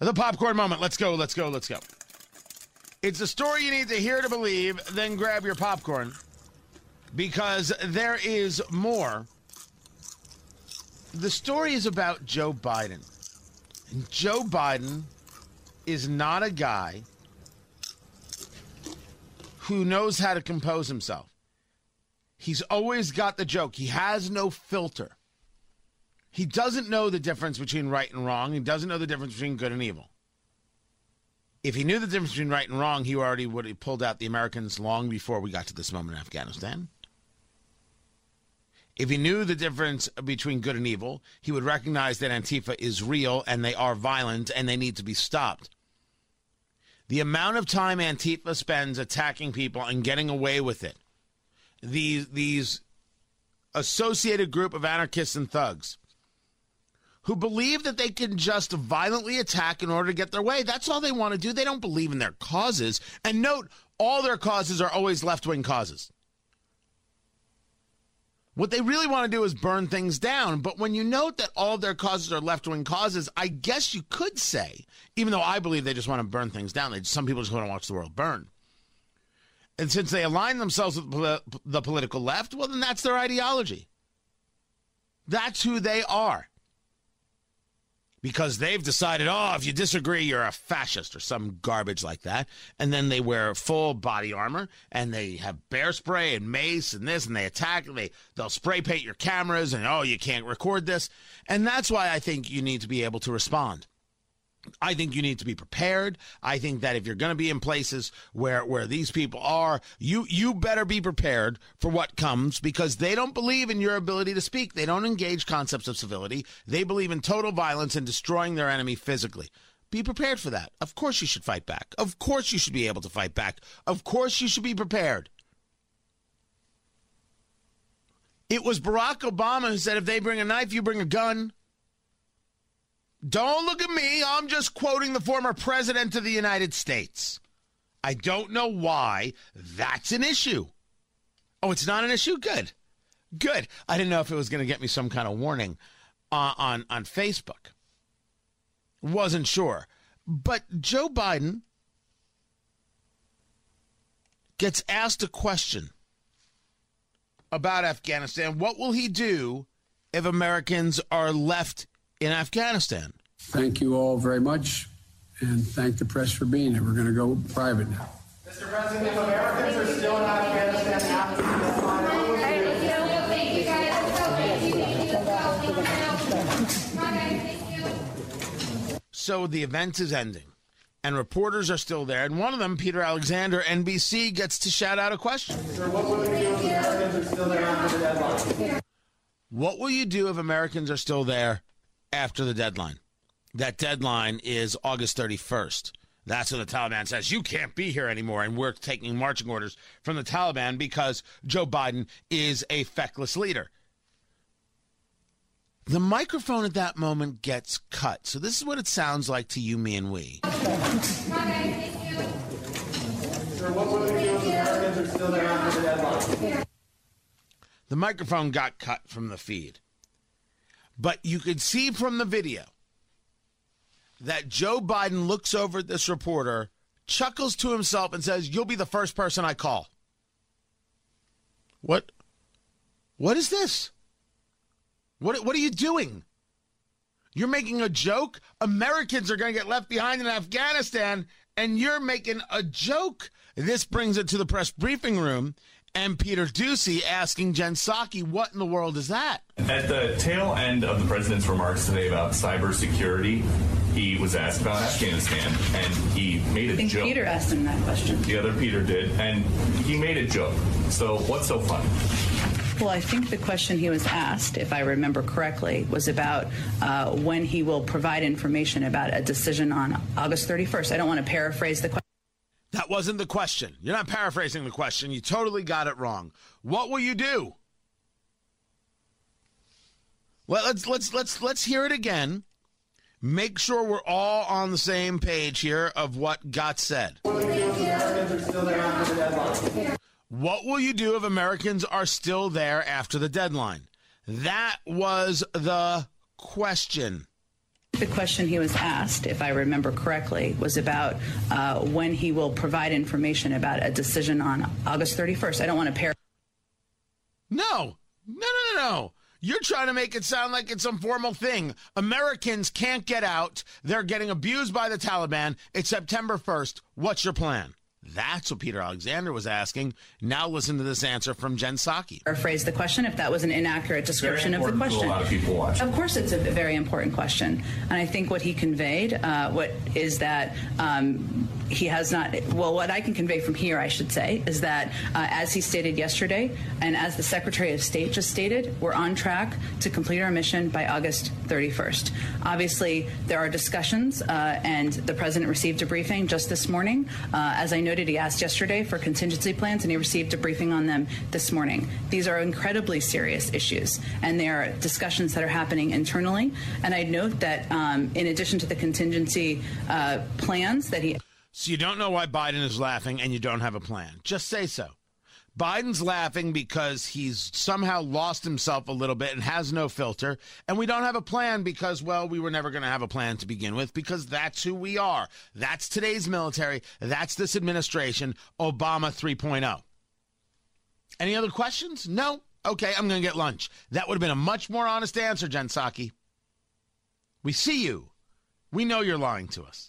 The popcorn moment. Let's go, let's go, let's go. It's a story you need to hear to believe, then grab your popcorn because there is more. The story is about Joe Biden. And Joe Biden is not a guy who knows how to compose himself. He's always got the joke. He has no filter. He doesn't know the difference between right and wrong. He doesn't know the difference between good and evil. If he knew the difference between right and wrong, he already would have pulled out the Americans long before we got to this moment in Afghanistan. If he knew the difference between good and evil, he would recognize that Antifa is real and they are violent and they need to be stopped. The amount of time Antifa spends attacking people and getting away with it, these these associated group of anarchists and thugs who believe that they can just violently attack in order to get their way. That's all they want to do. They don't believe in their causes. And note, all their causes are always left wing causes. What they really want to do is burn things down. But when you note that all of their causes are left wing causes, I guess you could say, even though I believe they just want to burn things down, they, some people just want to watch the world burn. And since they align themselves with the political left, well, then that's their ideology. That's who they are because they've decided, oh, if you disagree, you're a fascist or some garbage like that. And then they wear full body armor and they have bear spray and mace and this and they attack. And they, they'll spray paint your cameras and, oh, you can't record this. And that's why I think you need to be able to respond. I think you need to be prepared. I think that if you're going to be in places where where these people are, you you better be prepared for what comes because they don't believe in your ability to speak. They don't engage concepts of civility. They believe in total violence and destroying their enemy physically. Be prepared for that. Of course you should fight back. Of course you should be able to fight back. Of course you should be prepared. It was Barack Obama who said if they bring a knife, you bring a gun. Don't look at me. I'm just quoting the former president of the United States. I don't know why that's an issue. Oh, it's not an issue? Good. Good. I didn't know if it was going to get me some kind of warning uh, on, on Facebook. Wasn't sure. But Joe Biden gets asked a question about Afghanistan. What will he do if Americans are left in Afghanistan. Thank you all very much, and thank the press for being here. We're going to go private now. Mr. President, if Americans are still in Afghanistan after So the event is ending, and reporters are still there. And one of them, Peter Alexander, NBC, gets to shout out a question. Sir, what will you do if Americans are still there after the deadline? What will you do if Americans are still there after the deadline. That deadline is August 31st. That's when the Taliban says, you can't be here anymore. And we're taking marching orders from the Taliban because Joe Biden is a feckless leader. The microphone at that moment gets cut. So this is what it sounds like to you, me, and we. The microphone got cut from the feed. But you can see from the video that Joe Biden looks over at this reporter, chuckles to himself, and says, You'll be the first person I call. What? What is this? What, what are you doing? You're making a joke? Americans are going to get left behind in Afghanistan, and you're making a joke. This brings it to the press briefing room and Peter Doocy asking Jen Psaki, what in the world is that? At the tail end of the president's remarks today about cybersecurity, he was asked about Afghanistan, and he made a I think joke. Peter asked him that question. The other Peter did, and he made a joke. So what's so funny? Well, I think the question he was asked, if I remember correctly, was about uh, when he will provide information about a decision on August 31st. I don't want to paraphrase the question. That wasn't the question. You're not paraphrasing the question. You totally got it wrong. What will you do? Well, let's let's let's let's hear it again. Make sure we're all on the same page here of what got said. What will you do if Americans are still there after the deadline? That was the question. The question he was asked, if I remember correctly, was about uh, when he will provide information about a decision on August 31st. I don't want to pair. No, no, no, no, no. You're trying to make it sound like it's some formal thing. Americans can't get out. They're getting abused by the Taliban. It's September 1st. What's your plan? That's what Peter Alexander was asking. Now listen to this answer from Jen Psaki. Phrase the question if that was an inaccurate description of the question. To a lot of people watching. Of course, it's a very important question, and I think what he conveyed, uh, what is that um, he has not. Well, what I can convey from here, I should say, is that uh, as he stated yesterday, and as the Secretary of State just stated, we're on track to complete our mission by August 31st. Obviously, there are discussions, uh, and the president received a briefing just this morning. Uh, as I noted, he asked yesterday for contingency plans, and he received a briefing on them this morning. These are incredibly serious issues, and there are discussions that are happening internally. And I'd note that um, in addition to the contingency uh, plans that he So you don't know why Biden is laughing and you don't have a plan. Just say so. Biden's laughing because he's somehow lost himself a little bit and has no filter. And we don't have a plan because, well, we were never going to have a plan to begin with because that's who we are. That's today's military. That's this administration, Obama 3.0. Any other questions? No? Okay, I'm going to get lunch. That would have been a much more honest answer, Jen Psaki. We see you. We know you're lying to us.